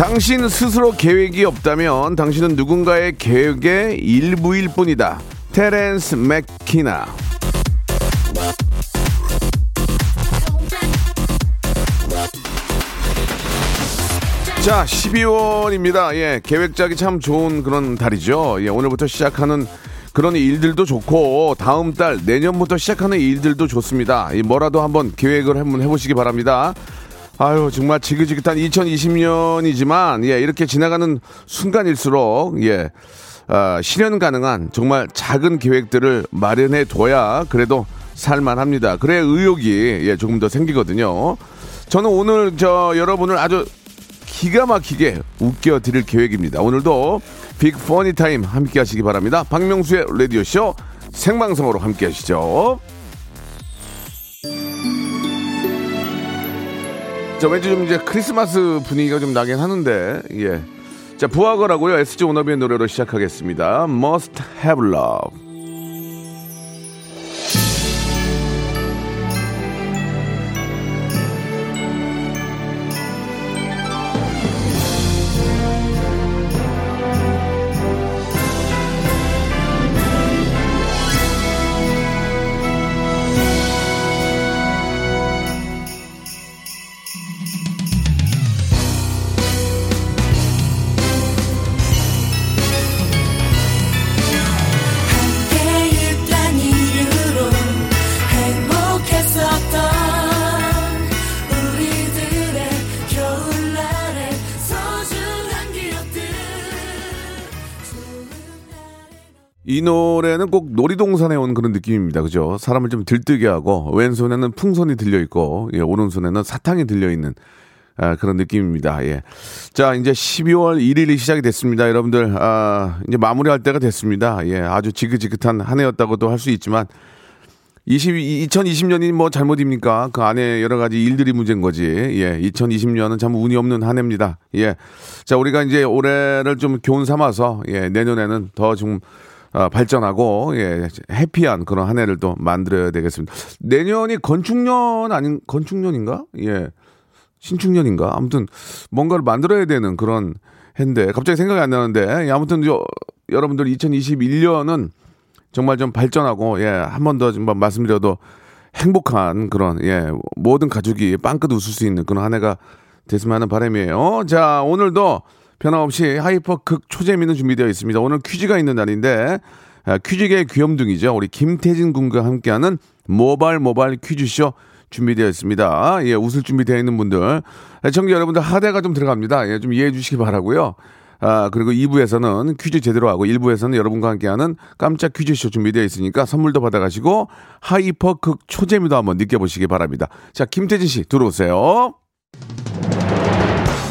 당신 스스로 계획이 없다면 당신은 누군가의 계획의 일부일 뿐이다 테렌스 맥키나 자, 12월입니다. 예, 계획 짜기 참 좋은 그런 달이죠. 예, 오늘부터 시작하는 그런 일들도 좋고 다음 달 내년부터 시작하는 일들도 좋습니다. 이 뭐라도 한번 계획을 한번 해보시기 바랍니다. 아유 정말 지긋지긋한 2020년이지만 예 이렇게 지나가는 순간일수록 예 아, 실현 가능한 정말 작은 계획들을 마련해 둬야 그래도 살만합니다. 그래야 의욕이 예 조금 더 생기거든요. 저는 오늘 저 여러분을 아주 기가 막히게 웃겨 드릴 계획입니다. 오늘도 빅 퍼니 타임 함께 하시기 바랍니다. 박명수의 라디오 쇼 생방송으로 함께 하시죠. 자, 왠지 좀 이제 크리스마스 분위기가 좀 나긴 하는데, 예. 자, 부하거라고요. SG 오너비의 노래로 시작하겠습니다. Must Have Love. 이 노래는 꼭 놀이동산에 온 그런 느낌입니다. 그죠? 사람을 좀 들뜨게 하고, 왼손에는 풍선이 들려 있고, 예, 오른손에는 사탕이 들려 있는, 아, 그런 느낌입니다. 예. 자, 이제 12월 1일이 시작이 됐습니다. 여러분들, 아, 이제 마무리할 때가 됐습니다. 예, 아주 지긋지긋한 한 해였다고도 할 수 있지만, 20, 2020년이 뭐 잘못입니까? 그 안에 여러 가지 일들이 문제인 거지. 예, 2020년은 참 운이 없는 한 해입니다. 예. 자, 우리가 이제 올해를 좀 교훈 삼아서, 예, 내년에는 더 좀, 어, 발전하고, 예, 해피한 그런 한 해를 또 만들어야 되겠습니다. 내년이 건축년 아닌, 건축년인가? 예. 신축년인가? 아무튼 뭔가를 만들어야 되는 그런 해인데, 갑자기 생각이 안 나는데, 예, 아무튼 저, 여러분들 2021년은 정말 좀 발전하고 예 한 번 더 좀 말씀드려도 행복한 그런 예 모든 가족이 빵긋 웃을 수 있는 그런 한 해가 됐으면 하는 바람이에요. 자 오늘도 변함없이 hyper 극 초재미는 준비되어 있습니다. 오늘 퀴즈가 있는 날인데 아, 퀴즈계의 귀염둥이죠. 우리 김태진 군과 함께하는 모발 모발 퀴즈쇼 준비되어 있습니다. 예, 웃을 준비되어 있는 분들, 청취자 여러분들 하대가 좀 들어갑니다. 예, 좀 이해해 주시기 바라고요. 아, 그리고 2부에서는 퀴즈 제대로 하고 1부에서는 여러분과 함께하는 깜짝 퀴즈쇼 준비되어 있으니까 선물도 받아가시고 hyper 극 초재미도 한번 느껴보시기 바랍니다. 자, 김태진 씨 들어오세요.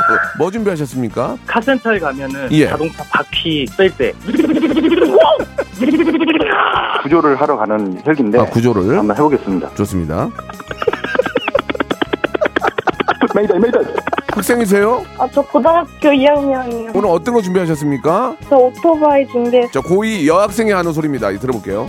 뭐 준비하셨습니까? 카센터에 가면은 예. 자동차 바퀴 뺄 때. 구조를 하러 가는 헬기인데 아, 구조를. 한번 해보겠습니다. 좋습니다. 메이다 메이다. 학생이세요? 아, 저 고등학교 2학년이요. 오늘 어떤 거 준비하셨습니까? 저 오토바이 준비했어요. 자, 고2 여학생이 하는 소리입니다. 이 들어볼게요.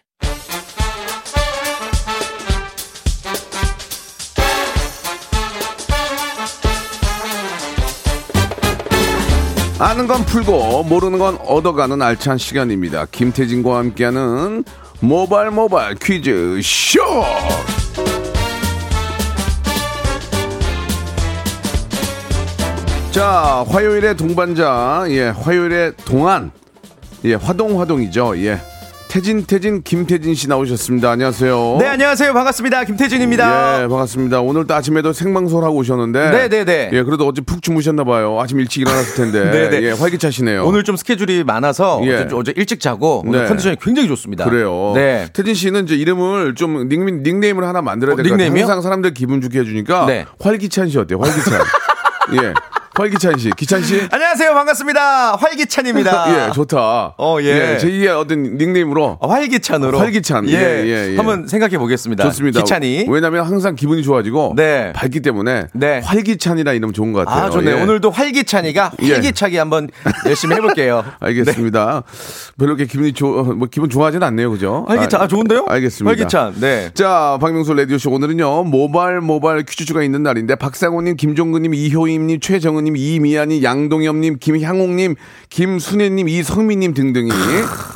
아는 건 풀고 모르는 건 얻어가는 알찬 시간입니다. 김태진과 함께하는 모발 모발 퀴즈 쇼. 자, 화요일의 동반자, 예, 화요일의 동안, 예, 화동 화동이죠, 예. 태진 태진 김태진 씨 나오셨습니다. 안녕하세요. 네, 안녕하세요. 반갑습니다. 김태진입니다. 예, 반갑습니다. 오늘도 아침에도 생방송을 하고 오셨는데. 네 네 네. 예, 그래도 어제 푹 주무셨나 봐요. 아침 일찍 일어났을 텐데. 네 네. 예, 활기차시네요. 오늘 좀 스케줄이 많아서 예. 어제, 어제 일찍 자고 오늘 네. 컨디션이 굉장히 좋습니다. 그래요. 네. 태진 씨는 이제 이름을 좀 닉네임, 닉네임을 하나 만들어야 어, 될것 같아요. 닉네임이요? 항상 사람들 기분 좋게 해 주니까. 네. 활기찬 씨 어때요? 활기찬. 예. 활기찬 씨. 기찬 씨? 안녕하세요. 반갑습니다. 활기찬입니다. 예, 좋다. 어, 예. 제2의 어떤 닉네임으로. 어, 활기찬으로. 활기찬. 예. 예, 예, 예. 한번 생각해 보겠습니다. 좋습니다. 기찬이. 왜냐면 항상 기분이 좋아지고. 네. 밝기 때문에. 네. 활기찬이라 이름 좋은 것 같아요. 아, 좋네요. 예. 오늘도 활기찬이가 예. 활기차게 한번 열심히 해볼게요. 알겠습니다. 별로 이렇게 기분이 좋, 뭐 기분 좋아하진 않네요, 그죠? 활기찬, 아, 좋은데요? 알겠습니다. 활기찬, 네. 자, 박명수 라디오쇼 오늘은요, 모발, 모발 퀴즈가 있는 날인데, 박상호님, 김종근님, 이효임님, 최정은 님, 이미아님, 양동엽님, 김향옥님, 김순애님, 이성민님 등등이,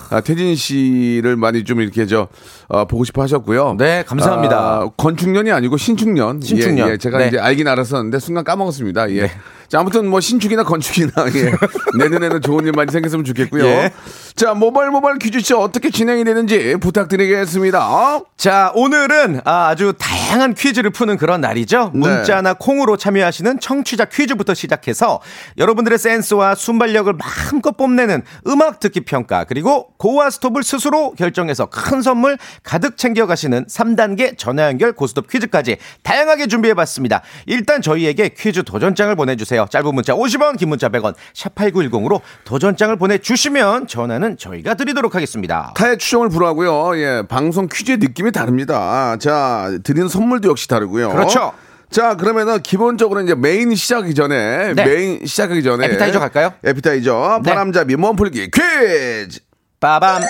아, 태진 씨를 많이 좀 이렇게 저, 어, 보고 싶어 하셨고요. 네, 감사합니다. 아, 건축년이 아니고 신축년. 신축년. 예, 예, 제가 네. 이제 알긴 알았었는데, 순간 까먹었습니다. 예. 자, 아무튼 뭐 신축이나 건축이나, 예. 내년에는 좋은 일 많이 생겼으면 좋겠고요. 예. 자, 모발, 모발 퀴즈쇼 어떻게 진행이 되는지 부탁드리겠습니다. 자, 오늘은 아, 아주 다양한 퀴즈를 푸는 그런 날이죠. 네. 문자나 콩으로 참여하시는 청취자 퀴즈부터 시작해서 여러분들의 센스와 순발력을 마음껏 뽐내는 음악 듣기 평가, 그리고 고와 스톱을 스스로 결정해서 큰 선물 가득 챙겨 가시는 3단계 전화 연결 고스톱 퀴즈까지 다양하게 준비해 봤습니다. 일단 저희에게 퀴즈 도전장을 보내 주세요. 짧은 문자 50원, 긴 문자 100원, 샵8910으로 도전장을 보내주시면 전화는 저희가 드리도록 하겠습니다. 타의 추정을 불허하고요. 예, 방송 퀴즈의 느낌이 다릅니다. 자, 드리는 선물도 역시 다르고요. 그렇죠. 자, 그러면은 기본적으로 이제 메인 시작하기 전에 네. 메인 시작하기 전에 에피타이저 갈까요? 에피타이저 네. 바람잡이 몸풀기 퀴즈. 빠밤.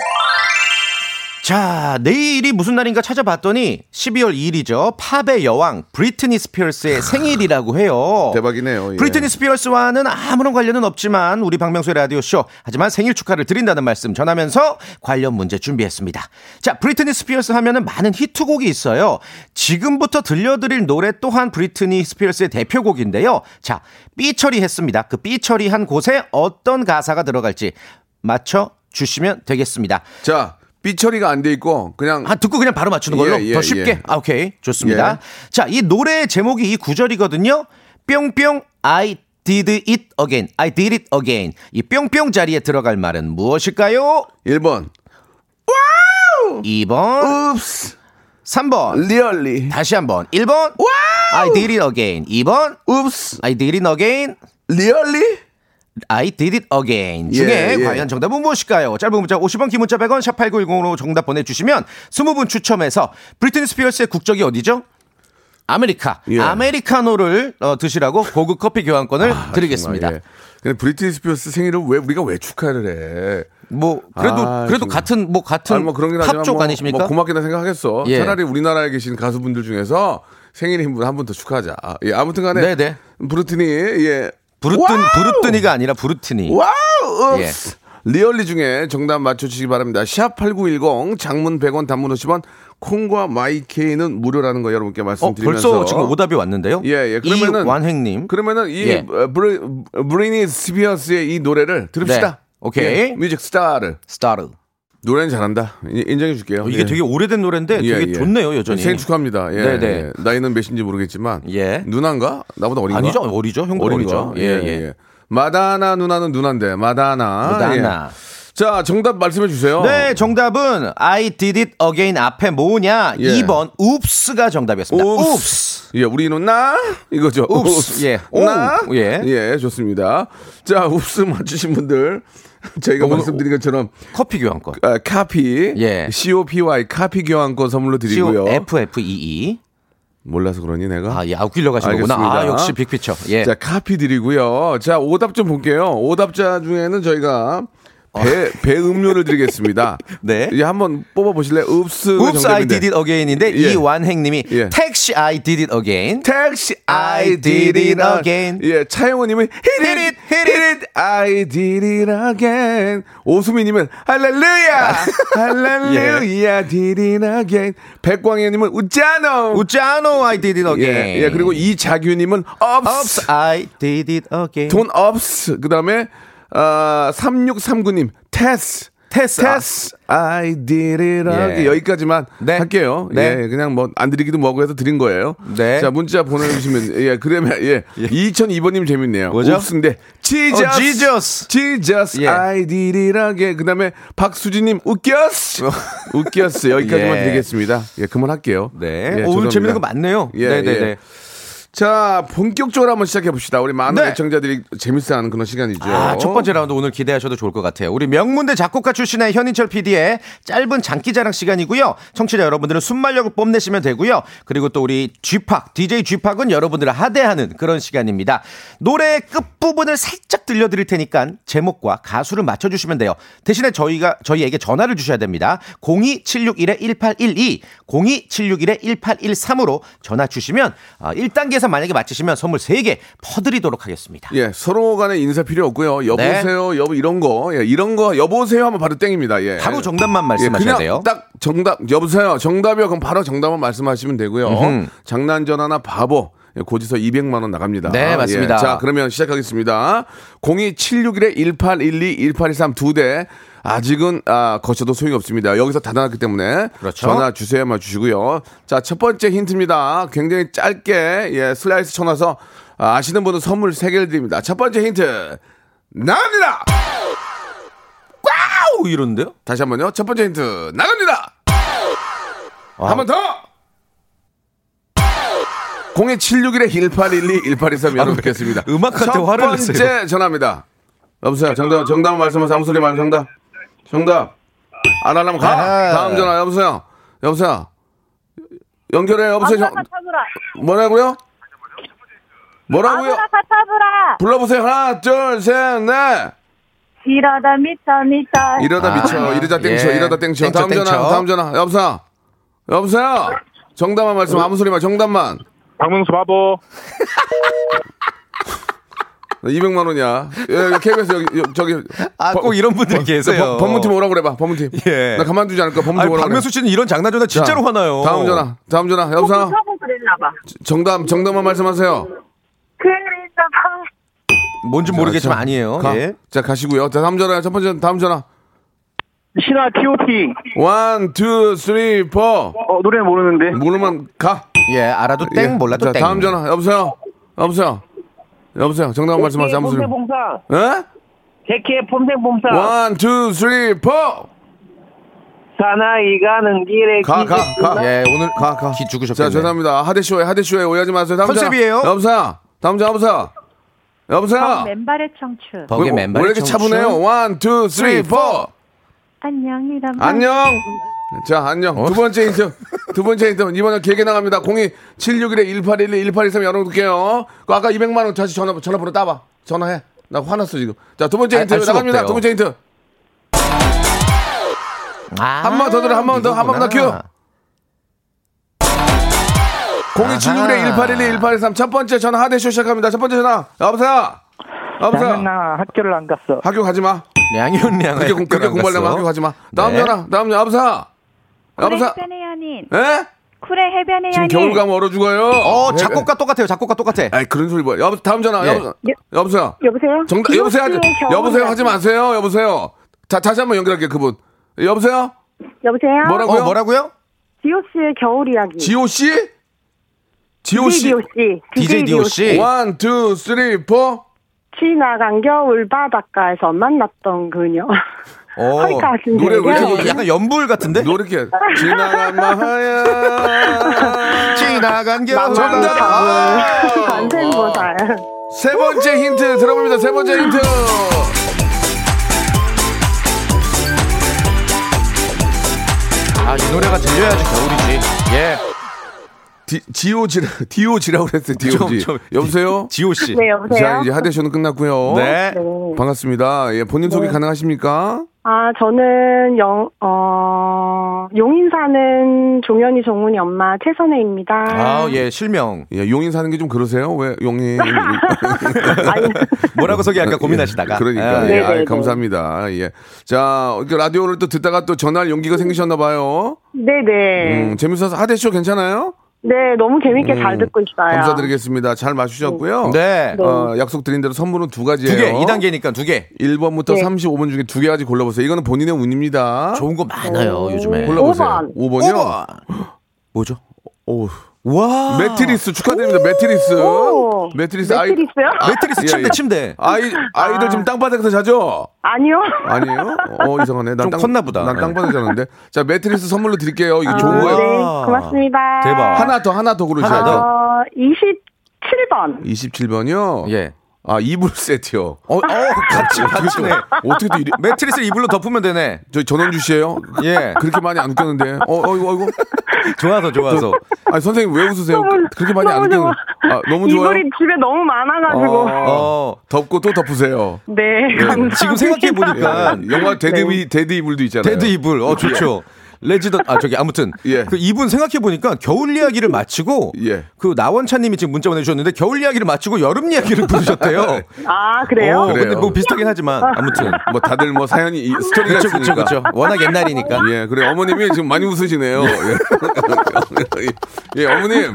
자, 내일이 무슨 날인가 찾아봤더니 12월 2일이죠. 팝의 여왕 브리트니 스피어스의 생일이라고 해요. 대박이네요. 예. 브리트니 스피어스와는 아무런 관련은 없지만 우리 박명수의 라디오 쇼 하지만 생일 축하를 드린다는 말씀 전하면서 관련 문제 준비했습니다. 자, 브리트니 스피어스 하면은 많은 히트곡이 있어요. 지금부터 들려드릴 노래 또한 브리트니 스피어스의 대표곡인데요. 자, 삐 처리했습니다. 그 삐 처리한 곳에 어떤 가사가 들어갈지 맞춰 주시면 되겠습니다. 자, 삐처리가 안 돼 있고 그냥 아, 듣고 그냥 바로 맞추는 걸로? 예, 예, 더 쉽게? 예. 아, 오케이. 좋습니다. 예. 자, 이 노래의 제목이 이 구절이거든요. 뿅뿅, I did it again. I did it again. 이 뿅뿅 자리에 들어갈 말은 무엇일까요? 1번. 2번, oops. 3번. really. 다시 한번. 1번, I did it again. 2번, oops. I did it again. really? I did it again 예, 중에 예. 과연 정답은 무엇일까요? 짧은 문자 50원, 긴 문자 100원, 샵 8910으로 정답 보내주시면 20분 추첨해서 브리트니 스피어스의 국적이 어디죠? 아메리카. 예. 아메리카노를 어, 드시라고 고급 커피 교환권을 드리겠습니다. 정말, 예. 근데 브리트니 스피어스 생일을 왜 우리가 왜 축하를 해? 뭐 그래도 아, 그래도 정말. 같은 뭐 같은 아니, 뭐 그런 게 아니라 팝쪽 뭐, 아니십니까? 뭐 고맙게나 생각하겠어. 예. 차라리 우리나라에 계신 가수분들 중에서 생일인 분한분 더 축하하자. 예, 아무튼간에 네네. 브루트니 예 wow! 부르트니가 아니라 부르트니. wow 예. oops. really 중에 정답 맞춰주시기 바랍니다. 샵8910 장문 100원 단문 50원 콩과 마이케이는 무료라는 거 여러분께 어, 말씀드리면서 벌써 지금 오답이 왔는데요. 예, 예. 그러면은 이완행님. 그러면은 이 예. 어, 브리, 브리니 스피어스의 이 노래를 들읍시다. 네. 오케이. 예, music start start. 노래는 잘한다. 인- 인정해 줄게요. 어, 이게 되게 오래된 노래인데 되게 좋네요 여전히. 생일 축하합니다. 예, 네네. 예. 나이는 몇인지 모르겠지만 예. 누나인가? 나보다 어린가? 아니죠 어리죠 어린가? 어리죠. 예 예. 마돈나 누나는 누나인데 마돈나. 마돈나. 예. 자, 정답 말씀해 주세요. 네, 정답은 I did it again 앞에 뭐냐? 예. 2번 oops가 정답이었습니다. oops. oops. 예, 우리는 나 이거죠. 옵스. 예. 나. 오. 예. 예, 좋습니다. 자, 옵스 맞추신 분들 저희가 오늘- 말씀드린 것처럼 커피 교환권. 아, 카피, 예. COPY 카피 교환권 선물로 드리고요. FFEE. 몰라서 그러니 내가. 아, 예, 아, 웃기려고 하신 거구나. 알겠습니다. 아, 역시 빅피처. 예. 자, 카피 드리고요. 자, 오답 좀 볼게요. 오답자 중에는 저희가 배, 배 음료를 드리겠습니다. 어. 네. 이제 한번 뽑아보실래요? 읍스. Oops, I did it again인데 예. 이완행님이 예. 택시 I did it again. 택시 I did it again. 예, 차영호님은 hit it, it, hit it, I did it again. 오수미님은 할렐루야, 할렐루야, did it again. 백광현님은 웃자노. 우짜노 I did it again. 예, 예, 그리고 이자규님은 Oops, 업스, I did it again. 돈 업스. 그 다음에 어, 3639님 테스. 테스. 테스. I did it again. 예. 여기까지만 네. 할게요. 네. 예, 그냥 뭐 안 드리기도 뭐고 해서 드린 거예요. 네. 자, 문자 보내주시면 예, 그러면 예, 2002번님 재밌네요. 뭐죠? Oops인데 어, Jesus. Jesus, 예. I did it again. 그다음에 박수진님 웃겼어, 웃겼어. 여기까지만 예. 드리겠습니다. 예, 그만할게요. 네. 예, 오, 오늘. 재밌는 거 많네요. 예, 네네네. 예. 자, 본격적으로 한번 시작해 봅시다. 우리 많은 네. 애청자들이 재밌어하는 그런 시간이죠. 아, 첫 번째 라운드 오늘 기대하셔도 좋을 것 같아요. 우리 명문대 작곡가 출신의 현인철 PD의 짧은 장기자랑 시간이고요. 청취자 여러분들은 순발력을 뽐내시면 되고요. 그리고 또 우리 쥐팍, DJ 쥐팍은 여러분들을 하대하는 그런 시간입니다. 노래의 끝부분을 살짝 들려드릴 테니까 제목과 가수를 맞춰주시면 돼요. 대신에 저희가, 저희에게 전화를 주셔야 됩니다. 02761-1812, 02761-1813으로 전화 주시면 아, 1단계에서 만약에 맞히시면 선물 3개 퍼드리도록 하겠습니다. 예, 서로 간에 인사 필요 없고요. 여보세요, 여보 이런 거, 예, 이런 거 여보세요 하면 바로 땡입니다. 예. 네. 바로 정답만 예, 말씀하셔야 그냥 돼요. 딱 정답 여보세요. 정답이요. 그럼 바로 정답만 말씀하시면 되고요. 음흠. 장난 전화나 바보 예, 고지서 200만 원 나갑니다. 네, 맞습니다. 예, 자, 그러면 시작하겠습니다. 02761-1812, 1823 두 대. 아직은 아, 거쳐도 소용이 없습니다. 여기서 다 나왔기 때문에 그렇죠. 전화 주세요만 주시고요. 자, 첫 번째 힌트입니다. 굉장히 짧게 예, 슬라이스 쳐놔서 아, 아시는 분은 선물 3개를 드립니다. 첫 번째 힌트 나갑니다. 아우 이러는데요? 다시 한번요. 첫 번째 힌트 나갑니다. 아. 한번 더. 02761에 1812, 1823 여러분 뵙겠습니다. 아, 음악한테 화를 첫 번째 전화입니다. 여보세요. 정답, 정답 말씀하세요. 아무 소리 말고 정답. 정답. 안 하려면 가. 아하. 다음 전화. 여보세요. 여보세요. 연결해. 여보세요. 정-. 뭐라고요? 뭐라고요? 불러보세요. 하나, 둘, 셋, 넷. 이러다 미쳐 미쳐. 이러다 아, 미쳐. 이러다 땡쳐. 예. 이러다 땡쳐. 땡쳐, 다음 전화. 땡쳐. 다음 전화. 여보세요. 여보세요. 정답만 말씀. 아무 소리 말. 정답만. 박명수 바보. 200만 원이야. 예, KBS 여기 여- 저기 아, 법- 꼭 이런 분들이 법- 계세요. 법- 법무팀 오라고 그래 봐. 법무팀. 예. 나 가만두지 않을 거야. 법무팀 아니, 오라고 그래. 박명수 씨는 이런 장난 전화 진짜로 자, 화나요. 다음 전화. 다음 전화. 여보세요. 그랬나 봐. 정답 정답만 말씀하세요. 그랬나 봐. 뭔지 모르겠지만 자, 아니에요. 가. 예. 자 가시고요. 자, 다음 전화. 첫 번째 다음 전화. 신화 T.O.T. 원, 투, 쓰리, 포. 어, 노래는 모르는데. 모르면 가. 예, 알아도 땡, 예. 몰라도 자, 땡. 다음 전화. 여보세요. 여보세요. 여보세요. 정답 말씀하세요. 아무 소리. 폼생폼사 예? 젝키의 폼생폼사 one, two, three, four. 사나이 가는 길에 가, 가, 가. 예, 오늘 가, 가. 기 죽으셨겠네. 자, 죄송합니다. 하대쇼에, 하대쇼에 오해하지 마세요. 다음. 컨셉이에요? 여보세요. 다음 전화, 여보세요. 여보세요. 맨발의 청춘. 벅의 왜, 맨발 왜 이렇게 차분해요? one, two, three, four. 안녕이란 안녕. 자, 안녕. 어? 두 번째 힌트. 두 번째 힌트. 이번엔 길게 나갑니다. 02 761에 1812, 1823 열어둘게요. 그 아까 200만원 다시 전화, 전화번호 따봐. 전화해. 나 화났어, 지금. 자, 두 번째 수가 나갑니다. 없대요. 두 번째 힌트. 아, 한번 더 들어, 한 번 더, 한 번 더 큐. 이거구나. 0276에 1812, 1823. 첫 번째 전화 하대쇼 시작합니다. 첫 번째 전화. 여보세요. 여보세요. 나는 나 학교를 안 갔어 학교 가지 마. 량이온량. 그렇게, 공- 그렇게 공부하려면 학교 가지 마. 다음 네. 전화. 다음 전화. 여보세요. 여보세요. 해변의 연인. 예? 쿨의 해변의 지금 연인. 겨울 가면 얼어 죽어요. 어, 예, 작곡가 똑같아요. 작곡가 똑같아. 아이 그런 소리 뭐야. 여보 다음 전화. 예. 여보, 여보세요. 여보세요? 정답 여보세요 하지 여보세요 하지. 마세요. 여보세요. 자 다시 한번 연결할게요 그분. 여보세요. 여보세요? 뭐라고요? 어, 뭐라고요? 디오스의 겨울 이야기. 지호 씨? 지호 씨. 디오 씨. DJ DOC. 원, 투, 쓰리, 포. 지나간 겨울 바닷가에서 만났던 그녀. 오, 허리가 아신데. 노래 왜 이렇게 어, 약간 연불 같은데? 노래 이렇게 지나간 마하야. 지나간 겨울. 정답! 아, 반생보살. 세 번째 힌트 들어봅니다. 세 번째 힌트. 아, 이 노래가 들려야지 겨울이지. 예. 디, 지오지라 디오지라고 그랬어요. 디오지. 좀, 좀. 여보세요? 지호 씨. 네, 여보세요? 자 이제 하대쇼는 끝났고요. 네. 네. 반갑습니다. 예, 본인 소개 가능하십니까? 아, 저는 영, 어, 용인 사는 종현이 종훈이 엄마 최선혜입니다. 아, 예, 실명. 예, 용인 사는 게 좀 그러세요? 왜 용인? 뭐라고 소개할까 고민하시다가. 그러니까 아, 예, 네, 아이, 네, 감사합니다. 예. 자 라디오를 또 듣다가 또 전화할 용기가 생기셨나 봐요. 네네. 음, 재밌어서 하대쇼 괜찮아요? 네, 너무 재밌게 잘 듣고 있어요. 음, 감사드리겠습니다. 잘 맞추셨고요. 네. 어, 약속 드린 대로 선물은 두 가지예요. 두 개, 2단계니까 두 개. 1번부터 네. 35번 중에 두 개까지 골라보세요. 이거는 본인의 운입니다. 좋은 거 많아요, 요즘에. 골라보세요. 5번. 5번이요? 뭐죠? 오, 와. 매트리스 축하드립니다. 매트리스. 오. 매트리스 아이 매트리스요? 매트리스 예, 침대, 예. 침대. 아이 아이들 지금 땅바닥에서 자죠? 아니요. 아니에요? 어 이상하네. 난좀 땅- 컸나 보다. 난 네. 땅바닥에 자는데. 자 매트리스 선물로 드릴게요. 이거 아, 좋은 거예요. 네, 고맙습니다. 대박. 하나 더 하나 더 고르셔야죠. 어, 27번. 27번이요. 예. 아 이불 세트요. 어, 어, 같이, 같이네. 어떻게 또 이리 매트리스를 이불로 덮으면 되네. 저 전원주 씨예요? 예. 그렇게 많이 안 웃겼는데. 어, 어이구, 어이구. 좋아서, 좋아서. 아니, 선생님 왜 웃으세요? 너무- 그렇게 많이 안. 좋아. 아, 너무 좋아요? 이불이 집에 너무 많아가지고. 어, 어. 덮고 또 덮으세요. 네, 감사합니다. 지금 생각해 보니까. 예, 영화 데드, 이 데드 이불도 있잖아요. 데드 이불. 어, 좋죠. 레지던, 아, 저기, 아무튼. 예. 그 이분 생각해 보니까 겨울 이야기를 마치고. 예. 그 나원찬님이 지금 문자 보내주셨는데 겨울 이야기를 마치고 여름 이야기를 부르셨대요. 아, 그래요? 어, 근데 그래요. 뭐 비슷하긴 하지만. 아무튼. 뭐 다들 뭐 사연이 이- 스토리가 그쵸, 그쵸, 있으니까. 그쵸. 워낙 옛날이니까. 예, 그래 어머님이 지금 많이 웃으시네요. 예, 예 어머님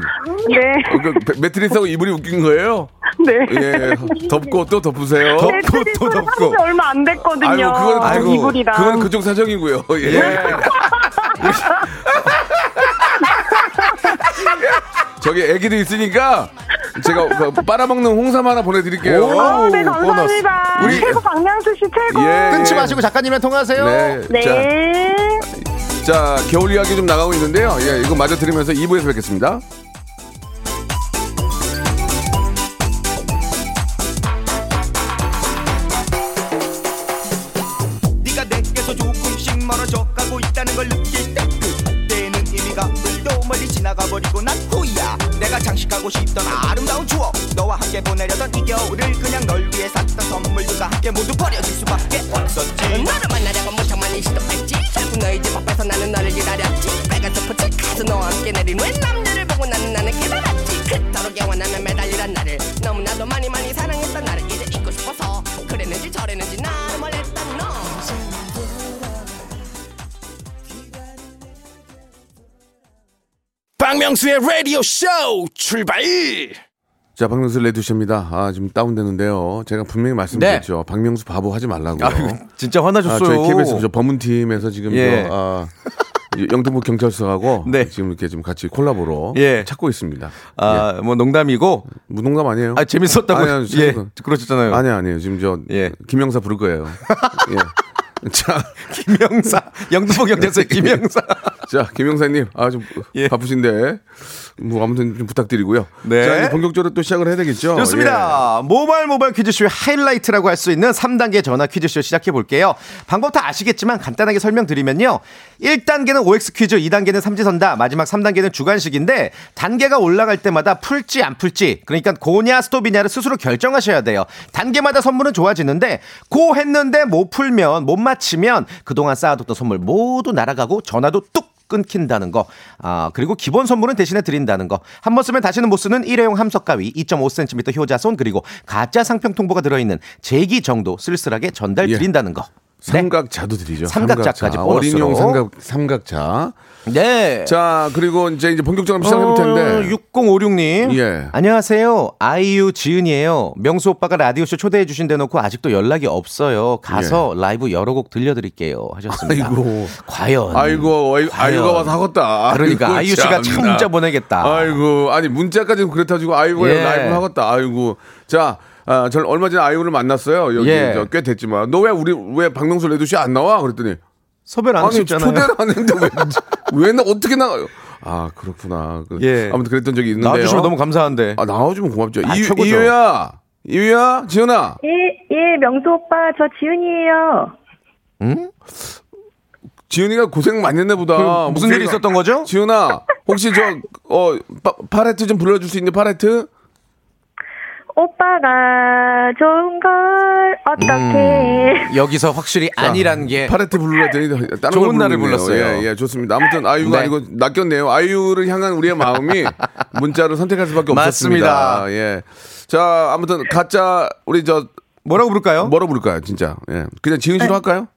네. 어, 그 배- 매트리스하고 이불이 웃긴 거예요? 네. 예, 덮고 또 덮으세요. 덮- 매트리스 또 덮고. 산지 얼마 안 됐거든요. 아이고, 그건 아이고, 이불이랑. 그건 그쪽 사정이고요. 예. 예. 저기 애기도 있으니까 제가 그 빨아먹는 홍삼 하나 보내드릴게요. 아, 네. 감사합니다. 우리- 최고 박명수 씨 최고. 예. 끊지 마시고 작가님이랑 통화하세요. 네. 네. 자, 자, 겨울 이야기 좀 나가고 있는데요. 예, 이거 마저 들으면서 2부에서 뵙겠습니다. 장식하고 싶던 아름다운 추억. 너와 함께 보내려던 이 겨울을 그냥 널 위해 샀던 선물들과 함께 모두 버려질 수밖에 없었지. 너를 만나려고 무척 많이 시도했지. 결국 너희 집 앞에서 나는 너를 기다렸지. 빨간 소포츠 가서 너와 함께 내린 후에 남들을 보고 나는 나는 기다렸지. 그토록 영원함에 매달리던 나를 너무나도 많이 많이 사랑했던 나를 이제 잊고 싶어서 그랬는지 저랬는지 나를 몰랐던 너. 박명수의 라디오 쇼 출발 자, 박명수 레드쇼입니다. 아, 지금 다운되는데요. 제가 분명히 말씀드렸죠. 박명수 바보 하지 말라고요. 네. 아유, 진짜 아, 화나셨어요. 저희 KBS 저 법문팀에서 지금 예. 저, 아, 이 영등포 경찰서하고 네. 지금 이렇게 지금 같이 콜라보로 예. 찾고 있습니다. 아, 뭐 농담이고 무농담 아니에요? 아 재밌었다고 아니, 아니, 예 재밌어. 그러셨잖아요. 아니 아니에요. 지금 저 예. 김영사 부를 거예요. 예. 자, 김영사 영등포 경찰서 김영사. 자, 김영사님, 아, 좀 예. 바쁘신데, 뭐, 아무튼 좀 부탁드리고요. 네. 자, 이제 본격적으로 또 시작을 해야 되겠죠. 예. 좋습니다. 모바일 모바일 퀴즈쇼의 하이라이트라고 할 수 있는 3단계 전화 퀴즈쇼 시작해 볼게요. 방법 다 아시겠지만 간단하게 설명드리면요. 1단계는 OX 퀴즈, 2단계는 삼지선다, 마지막 3단계는 주관식인데 단계가 올라갈 때마다 풀지 안 풀지 그러니까 고냐 스톱이냐를 스스로 결정하셔야 돼요. 단계마다 선물은 좋아지는데 고 했는데 못 풀면 못 맞히면 그동안 쌓아뒀던 선물 모두 날아가고 전화도 뚝 끊긴다는 거. 아, 그리고 기본 선물은 대신에 드린다는 거. 한 번 쓰면 다시는 못 쓰는 일회용 함석 가위, 2.5cm 효자손, 그리고 가짜 상평 통보가 들어 있는 제기 정도 쓸쓸하게 전달 예. 드린다는 거. 네. 삼각자도 드리죠. 삼각자까지 보너스로. 어린이용 삼각, 삼각자. 네. 자, 그리고 이제, 이제 본격적으로 시작해볼 텐데. 6056님. 예. 안녕하세요. 아이유 지은이에요. 명수 오빠가 라디오 쇼 초대해 주신 데 놓고 아직도 연락이 없어요. 가서 라이브 여러 곡 들려드릴게요. 하셨습니다. 예. 아이고. 과연. 아이고, 아이, 아이유가 와서 하겠다. 그러니까 아이고, 아이유 씨가 참. 문자 보내겠다. 아이고, 아니, 문자까지 그렇다 주고, 아이고, 예. 라이브 하겠다. 아이고. 자, 아, 저는 얼마 전에 아이유를 만났어요. 여기 예. 저 꽤 됐지만 너 왜 우리 왜 박명수 레드쇼 안 나와? 그랬더니 섭외를 안 하셨잖아요. 초대를 안 했는데 왜, 왜 나 어떻게 나가요? 아 그렇구나. 그- 예. 아무튼 그랬던 적이 있는데요. 나와주시면 너무 감사한데. 아 나와주면 고맙죠. 아, 이유. 이유야, 이유야, 지훈아. 예, 예, 명수 오빠, 저 지훈이에요. 응? 지훈이가 고생 많이 했네 보다. 그럼 무슨 일이 있었던 거죠? 지훈아, 혹시 저, 어, 파, 파레트 좀 불러줄 수 있니, 파레트? 오빠가 좋은 걸 어떻게 여기서 확실히 아니란 게 파레트 다른 좋은 걸 날을. 불렀어요. 예, 예, 좋습니다. 아무튼 아이유가 네. 아니고 낚였네요. 아이유를 향한 우리의 마음이 문자로 선택할 수밖에 없었습니다. 맞습니다. 예. 자, 아무튼 가짜 우리 저 뭐라고 부를까요? 뭐라 부를까요, 진짜? 예. 그냥 지은 씨로 할까요?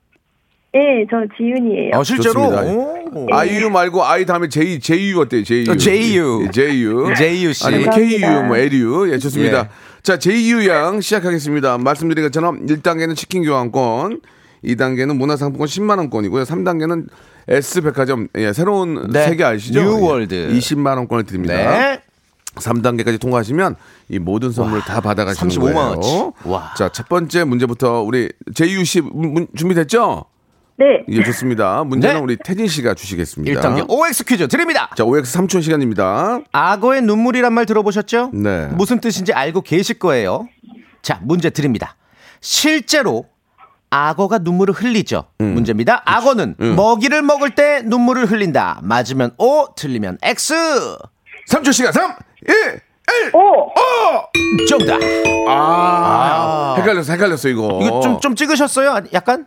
예, 저 지은이에요. 아, 실제로. 오. 아이유 말고 I 다음에 J JU 어때요? JU. 어, JU. 예, JU. JU 씨. 아니면. KU 뭐 LU. 예, 좋습니다. 예. 자, JU 양 시작하겠습니다. 말씀드린 것처럼 1단계는 치킨 교환권, 2단계는 문화상품권 10만 원권이고요. 3단계는 S 백화점 예, 새로운 네. 세계 아시죠? New World. 예, 20만 원권을 드립니다. 네. 3단계까지 통과하시면 이 모든 선물 다 받아가시는 35만 거예요. 와. 자, 첫 번째 문제부터 우리 제이유 씨 문- 준비됐죠? 네. 예, 좋습니다. 문제는 네. 우리 태진 씨가 주시겠습니다. 1단계 OX 퀴즈 드립니다. 자, OX 3초 시간입니다. 악어의 눈물이란 말 들어보셨죠? 네. 무슨 뜻인지 알고 계실 거예요. 자, 문제 드립니다. 실제로 악어가 눈물을 흘리죠. 문제입니다. 악어는 음. 먹이를 먹을 때 눈물을 흘린다. 맞으면 O, 틀리면 X. 3초 시간 3, 1, 1. 오! 정답. 아, 헷갈렸어, 헷갈렸어, 이거. 이거 좀, 좀 찍으셨어요? 약간?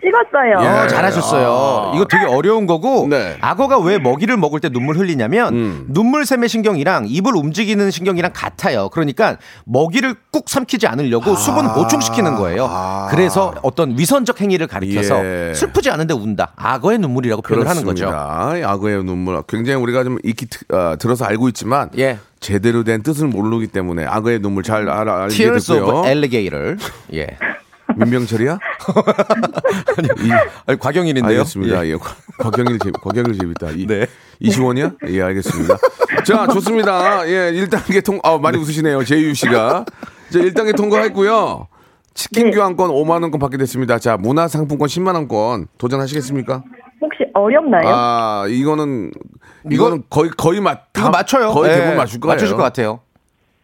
찍었어요. 예. 어, 잘하셨어요. 아. 이거 되게 어려운 거고 네. 악어가 왜 먹이를 먹을 때 눈물 흘리냐면 음. 눈물 샘의 신경이랑 입을 움직이는 신경이랑 같아요. 그러니까 먹이를 꾹 삼키지 않으려고 수분 보충시키는 거예요. 아. 그래서 어떤 위선적 행위를 가리켜서 예. 슬프지 않은데 운다. 악어의 눈물이라고 표현을 하는 거죠. 그렇습니다. 악어의 눈물. 굉장히 우리가 좀 익히 트- 어, 들어서 알고 있지만 예. 제대로 된 뜻을 모르기 때문에 악어의 눈물 잘 알아 알게 Tears of 됐고요. Alligator. 예. 민병철이야? 아니, 곽영일인데요. 알겠습니다. 예. 예. 곽경일 재 곽경일 재밌다. 이, 네. 이시원이야? 예, 알겠습니다. 자, 좋습니다. 예, 1단계 통, 아, 많이 웃으시네요. 제이유 씨가. 자, 1단계 통과했고요. 치킨 교환권 5만 원권 받게 됐습니다. 자, 문화 상품권 10만 원권 도전하시겠습니까? 혹시 어렵나요? 아, 이거는 이거는 거의 거의 맞 이거 맞춰요. 거의 예. 대부분 맞출 거예요. 맞추실 것 같아요.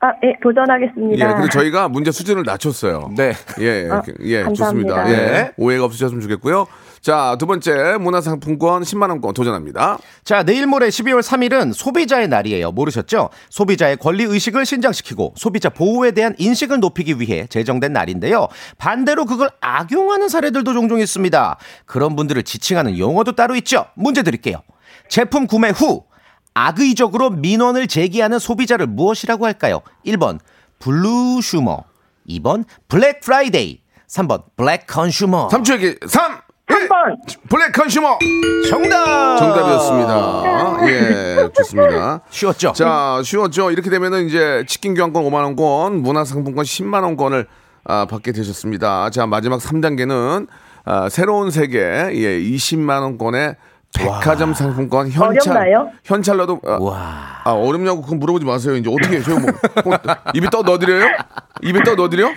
아, 예, 도전하겠습니다. 예, 그리고 저희가 문제 수준을 낮췄어요. 네. 예, 아, 예, 감사합니다. 좋습니다. 예, 네. 오해가 없으셨으면 좋겠고요. 자, 두 번째 문화상품권 10만 원권 도전합니다. 자, 내일 모레 12월 3일은 소비자의 날이에요. 모르셨죠? 소비자의 권리 의식을 신장시키고 소비자 보호에 대한 인식을 높이기 위해 제정된 날인데요. 반대로 그걸 악용하는 사례들도 종종 있습니다. 그런 분들을 지칭하는 용어도 따로 있죠. 문제 드릴게요. 제품 구매 후 악의적으로 민원을 제기하는 소비자를 무엇이라고 할까요? 1번 bluesumer, 2번 Black Friday, 3번 black consumer. 3초에게 3, 1, 3번. black consumer 정답! 정답이었습니다. 예, 좋습니다. 쉬웠죠? 자, 쉬웠죠. 이렇게 되면은 이제 치킨 교환권 5만 원권, 문화 상품권 10만 원권을 아, 받게 되셨습니다. 자, 마지막 3단계는 아, 새로운 세계 예, 20만 원권의 백화점 상품권 현찰 어렵나요? 현찰로도 아, 와. 아, 어렵냐고 그건 물어보지 마세요. 이제 어떻게 해요? 뭐, 뭐, 입에 떠 넣어드려요? 입에 떠 넣어드려?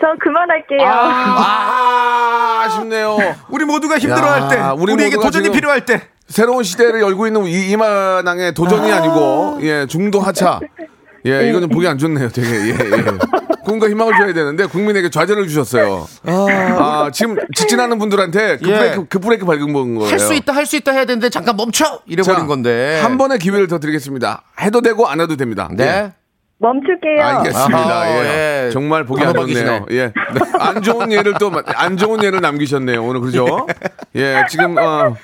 저 그만할게요. 아, 아 쉽네요. 우리 모두가 힘들어할 야, 때, 우리 우리 에게 모두가 도전이 필요할 때. 새로운 시대를 열고 있는 이, 이만항의 도전이 아~ 니고 예, 중도 하차. 예, 이거 좀 보기 안 좋네요, 되게. 예, 예. 꿈과 희망을 줘야 되는데 국민에게 좌절을 주셨어요. 아, 지금 직진하는 분들한테 그 예. 브레이크, 그 브레이크 밟은 거예요. 할 수 있다, 할 수 있다 해야 되는데 잠깐 멈춰! 이래버린 자, 건데. 한 번의 기회를 더 드리겠습니다. 해도 되고 안 해도 됩니다. 네. 예. 멈출게요. 알겠습니다. 아하, 예. 예. 정말 보기 안 한번 좋네요. 예. 안 좋은 예를 또 안 좋은 예를 남기셨네요. 오늘 그죠? 예. 지금 어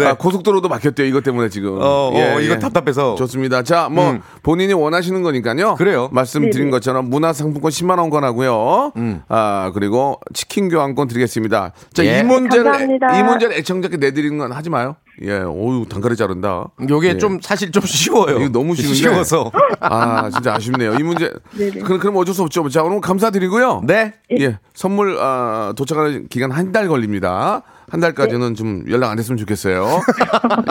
아, 고속도로도 막혔대요. 이것 때문에 지금. 네. 어, 어, 이거 답답해서. 좋습니다. 자, 뭐 음. 본인이 원하시는 거니까요. 그래요. 말씀드린 네네. 것처럼 문화상품권 10만 원권 하고요. 아 그리고 치킨 교환권 드리겠습니다. 자, 예. 이 문제를 감사합니다. 이 문제를 애청자께 내드리는 건 하지 마요. 예, 오유 단가리 자른다. 요게 예. 좀 사실 좀 쉬워요. 이거 너무 쉬운데. 쉬워서. 아, 진짜 아쉽네요. 이 문제. 네네. 그럼, 그럼 어쩔 수 없죠. 자, 오늘 감사드리고요. 네. 예. 선물, 아, 도착하는 기간 한 달 걸립니다. 한 달까지는 좀 연락 안 했으면 좋겠어요.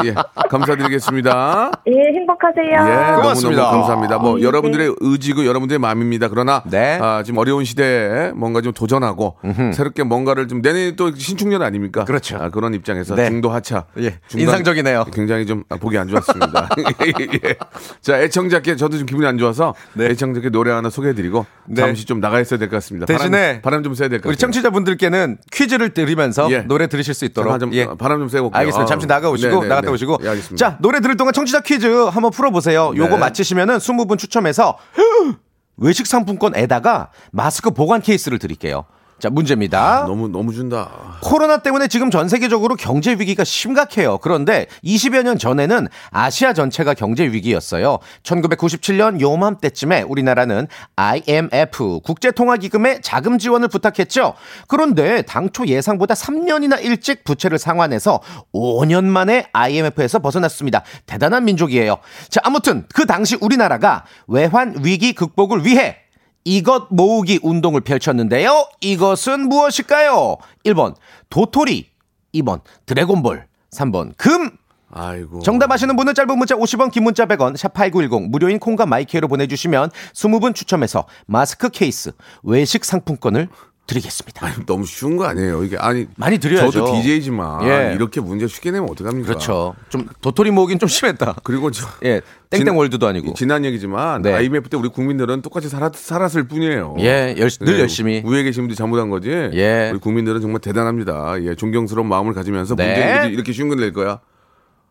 예. 감사드리겠습니다. 예, 행복하세요. 예, 고맙습니다. 너무너무 감사합니다. 뭐, 네, 여러분들의 의지고 여러분들의 마음입니다. 그러나, 네. 아, 지금 어려운 시대에 뭔가 좀 도전하고, 새롭게 뭔가를 좀, 내년에 또 신축년 아닙니까? 그렇죠. 아, 그런 입장에서 네. 중도 하차. 예, 인상적이네요. 굉장히 좀 아, 보기 안 좋았습니다. 예. 자, 애청자께 저도 좀 기분이 안 좋아서, 네. 애청자께 노래 하나 소개해드리고, 네. 잠시 좀 나가 있어야 될 것 같습니다. 대신에 바람, 바람 좀 쐬야 될 것 같아요. 우리 청취자분들께는 퀴즈를 드리면서 예. 노래 들으실 수 있도록 좀, 예. 어, 바람 좀 쐬고. 알겠습니다. 어. 잠시 나가 오시고 네네네. 나갔다 오시고. 예, 알겠습니다. 자, 노래 들을 동안 청취자 퀴즈 한번 풀어 보세요. 요거 네. 맞히시면은 20분 추첨해서 외식 상품권에다가 마스크 보관 케이스를 드릴게요. 자, 문제입니다. 너무, 너무 준다. 코로나 때문에 지금 전 세계적으로 경제 위기가 심각해요. 그런데 20여 년 전에는 아시아 전체가 경제 위기였어요. 1997년 요맘때쯤에 우리나라는 IMF 국제통화기금에 자금 지원을 부탁했죠. 그런데 당초 예상보다 3년이나 일찍 부채를 상환해서 5년 만에 IMF에서 벗어났습니다. 대단한 민족이에요. 자, 아무튼 그 당시 우리나라가 외환 위기 극복을 위해 이것 모으기 운동을 펼쳤는데요. 이것은 무엇일까요? 1번 도토리, 2번 드래곤볼, 3번 금. 아이고. 정답 아시는 분은 짧은 문자 50원, 긴 문자 100원, 샵8910 무료인 콩과 마이크로 보내 주시면 20분 추첨해서 마스크 케이스, 외식 상품권을 드리겠습니다. 너무 쉬운 거 아니에요? 이게 아니 많이 드려야죠. 저도 DJ지만 예. 이렇게 문제 쉽게 내면 어떡합니까? 그렇죠. 좀 도토리 모으긴 좀 심했다. 그리고 저 예, 땡땡 지난- world도 아니고. 지난 얘기지만 네. IMF 때 우리 국민들은 똑같이 살았, 살았을 뿐이에요. 예, 열- 늘 네, 열심히. 위에 계신 분들이 잘못한 거지. 예. 우리 국민들은 정말 대단합니다. 예, 존경스러운 마음을 가지면서 네. 문제 이렇게 쉬운 건 낼 거야.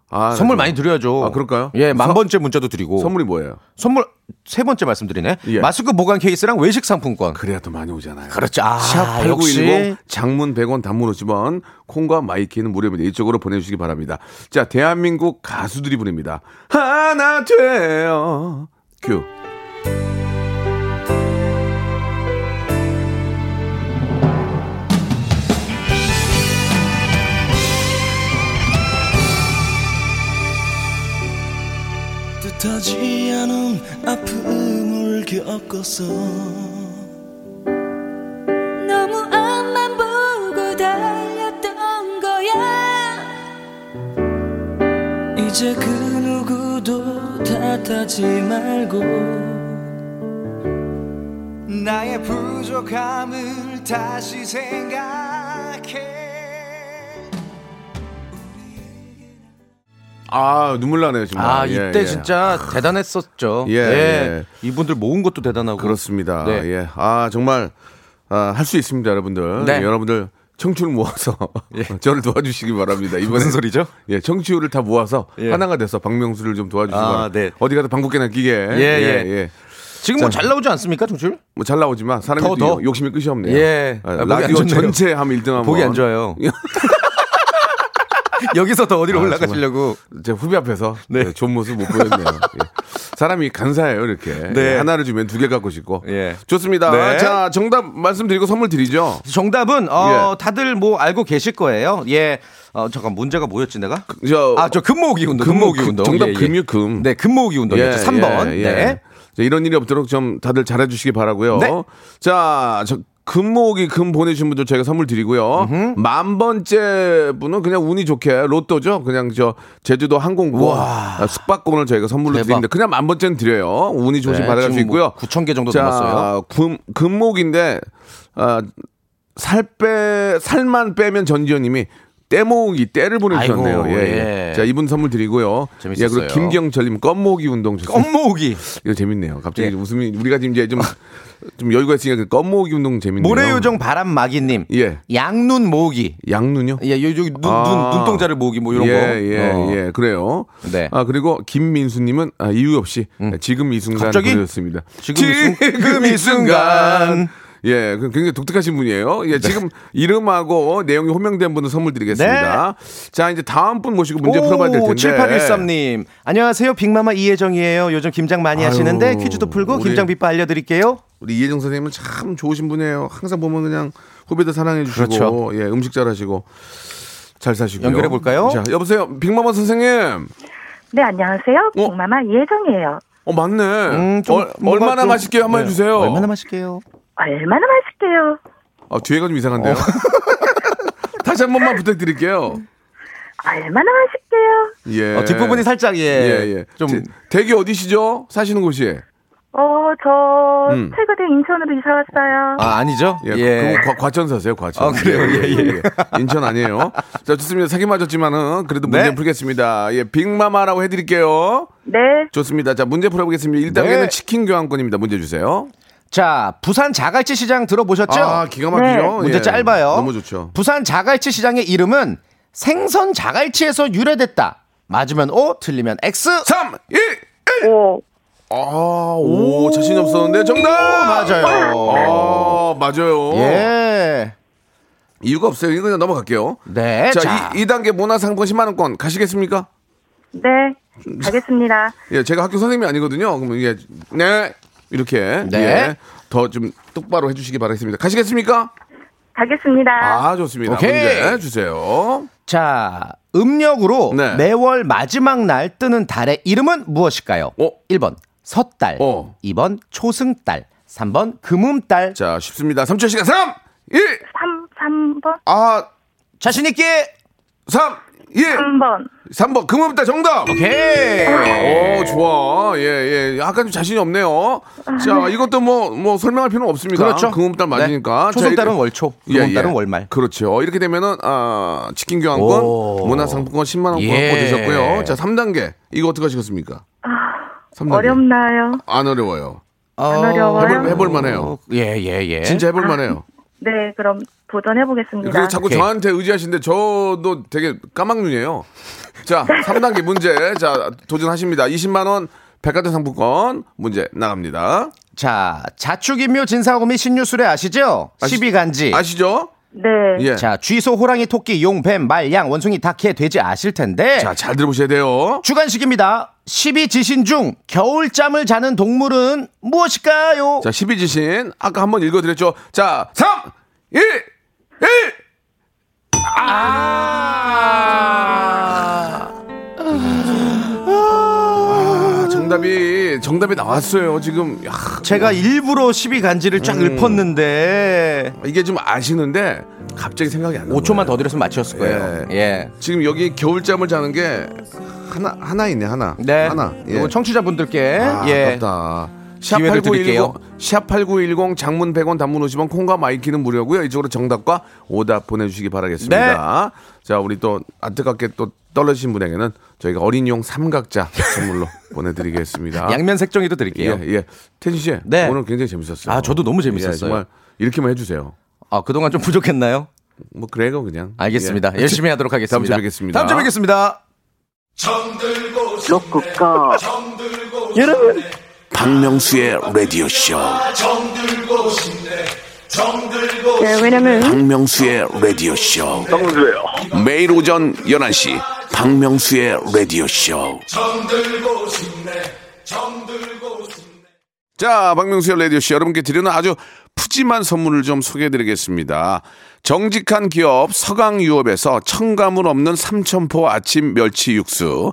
아, 선물 나 많이 드려야죠. 아, 그럴까요? 예, 만 서- 번째 문자도 드리고. 선물이 뭐예요? 선물 세 번째 말씀드리네. 예. 마스크 보관 케이스랑 외식 상품권. 그래야 더 많이 오잖아요. 그렇죠. 아, 샵8910 역시. 장문 100원 단문 50원 콩과 마이키는 무료입니다. 이쪽으로 보내 주시기 바랍니다. 자 대한민국 가수들이 부릅니다. 하나 돼요. 큐. 아픔을 겪었어 너무 앞만 보고 달렸던 거야. 이제 그 누구도 탓하지 말고 나의 부족함을 다시 생각 아 눈물 나네요 정말. 아, 예, 이때 예. 진짜 대단했었죠. 예, 예. 이분들 모은 것도 대단하고. 그렇습니다. 네. 예. 아 정말 아, 할 수 있습니다, 여러분들. 네. 예, 여러분들 청취를 모아서 저를 도와주시기 바랍니다. 이번에 무슨 소리죠? 예, 청취율을 다 모아서 예. 하나가 돼서 박명수를 좀 도와주시기 아, 바랍니다. 네. 어디 가서 방귀깨나 끼게. 예, 예. 지금 뭐 자. 잘 나오지 않습니까, 정출? 뭐잘 나오지만 사람이 더, 또 더? 욕심이 끝이 없네요. 예. 아, 아, 라디오. 전체 하면 1등 하면 보기 안 좋아요. 여기서 더 어디로 아, 올라가시려고. 제 후배 앞에서 네. 네, 좋은 모습 못 보였네요. 예. 사람이 간사해요, 이렇게. 네. 예, 하나를 주면 두 개 갖고 싶고. 예. 좋습니다. 네. 자, 정답 말씀드리고 선물 드리죠. 정답은 어, 예. 다들 뭐 알고 계실 거예요. 예. 어, 잠깐 문제가 뭐였지 내가? 저, 아, 저 금모으기 운동. 금, 금모으기 금, 운동. 정답 예, 예. 금이요, 금. 네, 금모으기 운동이었죠. 3번. 예, 예. 네. 자, 이런 일이 없도록 좀 다들 잘해 주시기 바라고요. 네. 자, 저 금모으기 금 보내주신 분들 저희가 선물 드리고요. 만 번째 분은 그냥 운이 좋게 로또죠. 그냥 저 제주도 항공권 와. 아, 숙박권을 저희가 선물로 대박. 드리는데 그냥 만 번째는 드려요. 운이 좋으신 네, 받아갈 수뭐 있고요. 9천 개 정도 자, 남았어요. 금, 금목인데 아, 살 빼, 살만 빼면 전지현님이 떼모으기 떼를 보내주셨네요. 아이고, 예, 예. 예. 자 이분 선물 드리고요. 재밌었어요. 예, 그리고 김경철님 껌모으기 운동 좋습니다. 껌모으기. 이거 재밌네요. 갑자기 예. 웃음이 우리가 지금 이제 좀, 좀 여유가 있으니까 그 껌모으기 운동 재밌네요. 모래요정 바람마기님. 예. 양눈 모으기. 양눈요? 예, 요, 여기 눈, 아. 눈, 눈동자를 모으기 뭐 이런 예, 거. 예, 어. 예, 그래요. 네. 아, 그리고 김민수님은 아, 이유 없이 지금 이 순간 갑자기? 보내줬습니다. 지금 지금 이 순간. 예, 그 굉장히 독특하신 분이에요. 예, 지금 이름하고 내용이 호명된 분은 선물 드리겠습니다. 자, 이제 다음 분 모시고 문제 풀어봐야 될 텐데. 7813님. 안녕하세요. 빅마마 이혜정이에요. 요즘 김장 많이 아유, 하시는데 퀴즈도 풀고 우리- 김장 비법 알려드릴게요. 우리 이혜정 선생님은 참 좋으신 분이에요. 항상 보면 그냥 후배들 사랑해 주시고 그렇죠. 예, 음식 잘하시고. 잘 사시고요. 연결해 볼까요? 자, 여보세요. 빅마마 선생님. 네, 안녕하세요. 빅마마 이혜정이에요. 어, 맞네. 음, 좀 얼, 뭔가 얼마나 좀- 맛있게 한번 네. 해주세요. 얼마나 맛있게요? 얼마나 맛있게요. 아, 뒤에가 좀 이상한데요. 어. 다시 한 번만 부탁드릴게요. 얼마나 맛있게요. 예. 어, 뒷부분이 살짝 예. 예, 예. 좀 제- 댁이 어디시죠? 사시는 곳이? 어, 저 음. 최근에 인천으로 이사 왔어요. 아, 아니죠? 예. 예. 그거 과, 과천 사세요, 과천. 아, 그래요? 예, 예. 인천 아니에요. 자, 좋습니다. 사기 맞았지만은 그래도 네. 문제 풀겠습니다. 예, 빅마마라고 해 드릴게요. 네. 좋습니다. 자, 문제 풀어 보겠습니다. 1단계는 네. 치킨 교환권입니다. 문제 주세요. 자, 부산 자갈치 시장 들어보셨죠? 아, 기가 막히죠? 네. 문제 예. 짧아요. 너무 좋죠. 부산 자갈치 시장의 이름은 생선 자갈치에서 유래됐다. 맞으면 O, 틀리면 X. 3, 1, 1! 오. 아, 오, 자신 없었는데 정답! 맞아요. 아, 맞아요. 예. 이유가 없어요. 이거 그냥 넘어갈게요. 네. 자, 자, 이 2단계 문화상품권 10만원권 가시겠습니까? 네. 가겠습니다. 예, 제가 학교 선생님이 아니거든요. 그러면 이게, 네. 이렇게. 네. 예, 더좀 똑바로 해주시기 바라겠습니다. 가시겠습니까? 가겠습니다. 아, 좋습니다. 오케이. 문제 주세요. 자, 음력으로 네. 매월 마지막 날 뜨는 달의 이름은 무엇일까요? 어? 1번 섣달, 어. 2번 초승달, 3번 금음달. 자, 쉽습니다. 3초 시간 3, 1, 3, 3번? 아, 자신 있게 3, 1, 3번. 3번. 금음달 정답! 오케이. 오, 좋아. 예, 예. 약간 좀 자신이 없네요. 자, 이것도 뭐, 뭐, 설명할 필요는 없습니다. 그렇죠. 금음달 맞으니까. 네. 이렇게- 월초, 예, 금음달은 예. 월말. 그렇죠. 이렇게 되면은, 아, 치킨 교환권, 오. 문화상품권 10만원 예. 받고 되셨고요. 자, 3단계. 이거 어떻게 하시겠습니까? 3단계. 어렵나요? 안 어려워요. 안 어려워요? 해볼, 해볼 만 해요. 예, 예, 예. 진짜 해볼 만 해요. 네, 그럼 도전해보겠습니다. 그래서 자꾸 오케이. 저한테 의지하시는데 저도 되게 까막눈이에요. 자, 3단계 문제. 자, 도전하십니다. 20만원 백화점 상품권 문제 나갑니다. 자, 자축인묘 진사오미 신유술에 아시죠? 아시- 12간지. 아시죠? 네. 예. 자, 쥐소, 호랑이, 토끼, 용, 뱀, 말, 양, 원숭이, 닭, 개, 돼지 아실 텐데. 자, 잘 들어보셔야 돼요. 주간식입니다. 12지신 중 겨울잠을 자는 동물은 무엇일까요? 자, 12지신. 아까 한번 읽어드렸죠. 자, 3, 1, 1! 아! 아, 정답이, 정답이 나왔어요. 지금. 야, 제가 일부러 12간지를 쫙 음. 읊었는데 이게 좀 아시는데 갑자기 생각이 안 나요. 5초만 더 드렸으면 맞췄을 거예요. 예. 지금 여기 겨울잠을 자는 게 하나 하나 있네 하나. 네. 하나. 예. 청취자분들께 아, 예. 아깝다. 기회를 드릴게요. 샵8910 장문 100원 단문 50원 콩과 마이키는 무료고요. 이쪽으로 정답과 오답 보내주시기 바라겠습니다. 네. 자 우리 또 안타깝게 또 떨어지신 분에게는 저희가 어린이용 삼각자 선물로 보내드리겠습니다. 양면 색종이도 드릴게요. 예, 예. 태진 씨, 네. 오늘 굉장히 재밌었어요. 아, 저도 너무 재밌었어요. 예, 정말 이렇게만 해주세요. 아, 그동안 좀 부족했나요? 뭐 그래요 그냥. 알겠습니다. 예. 열심히 하도록 하겠습니다. 다음 주에 뵙겠습니다. 다음 주에 뵙겠습니다. 로쿠꺼. 여러분. 박명수의 라디오 쇼. 네, 왜냐면 박명수의 라디오 쇼. 정수예요. 매일 오전 11시 박명수의 라디오 쇼. 자, 박명수의 라디오 씨 여러분께 드리는 아주 푸짐한 선물을 좀 소개해드리겠습니다. 정직한 기업 서강유업에서 첨가물 없는 삼천포 아침 멸치 육수,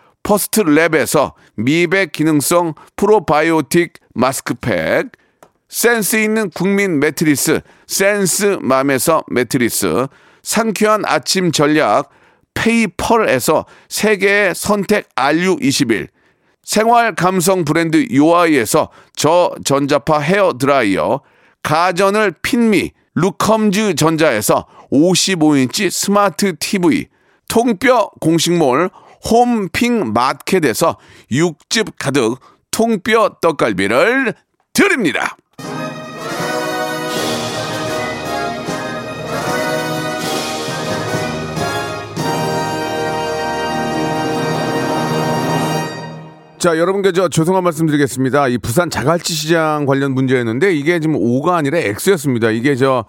퍼스트 랩에서 미백 기능성 프로바이오틱 마스크팩, 센스 있는 국민 매트리스 센스 맘에서 매트리스, 상쾌한 아침 전략 페이펄에서 세계의 선택 RU21, 생활 감성 브랜드 요아이에서 저전자파 헤어 드라이어, 가전을 핀미 루컴즈 전자에서 55인치 스마트 TV, 통뼈 공식몰 홈핑 마켓에서 육즙 가득 통뼈 떡갈비를 드립니다. 자, 여러분께 저 죄송한 말씀 드리겠습니다. 이 부산 자갈치 시장 관련 문제였는데 이게 지금 오가 아니라 X였습니다. 이게 저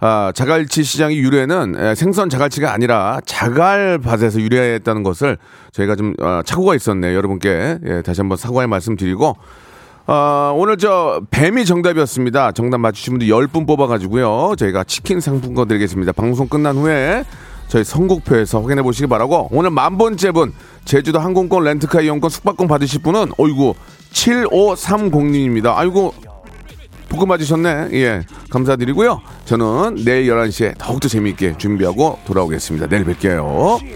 아, 자갈치 시장의 유래는 에, 생선 자갈치가 아니라 자갈밭에서 유래했다는 것을 저희가 좀 어, 착오가 있었네요. 여러분께 예, 다시 한번 사과의 말씀 드리고 어, 오늘 저 뱀이 정답이었습니다. 정답 맞추신 분들 10분 뽑아가지고요. 저희가 치킨 상품권 드리겠습니다. 방송 끝난 후에 저희 선곡표에서 확인해 보시기 바라고 오늘 만 번째 분 제주도 항공권 렌트카 이용권 숙박권 받으실 분은 어이구 7530님입니다. 아이고 복음 맞으셨네. 예. 감사드리고요. 저는 내일 11시에 더욱더 재미있게 준비하고 돌아오겠습니다. 내일 뵐게요. 네.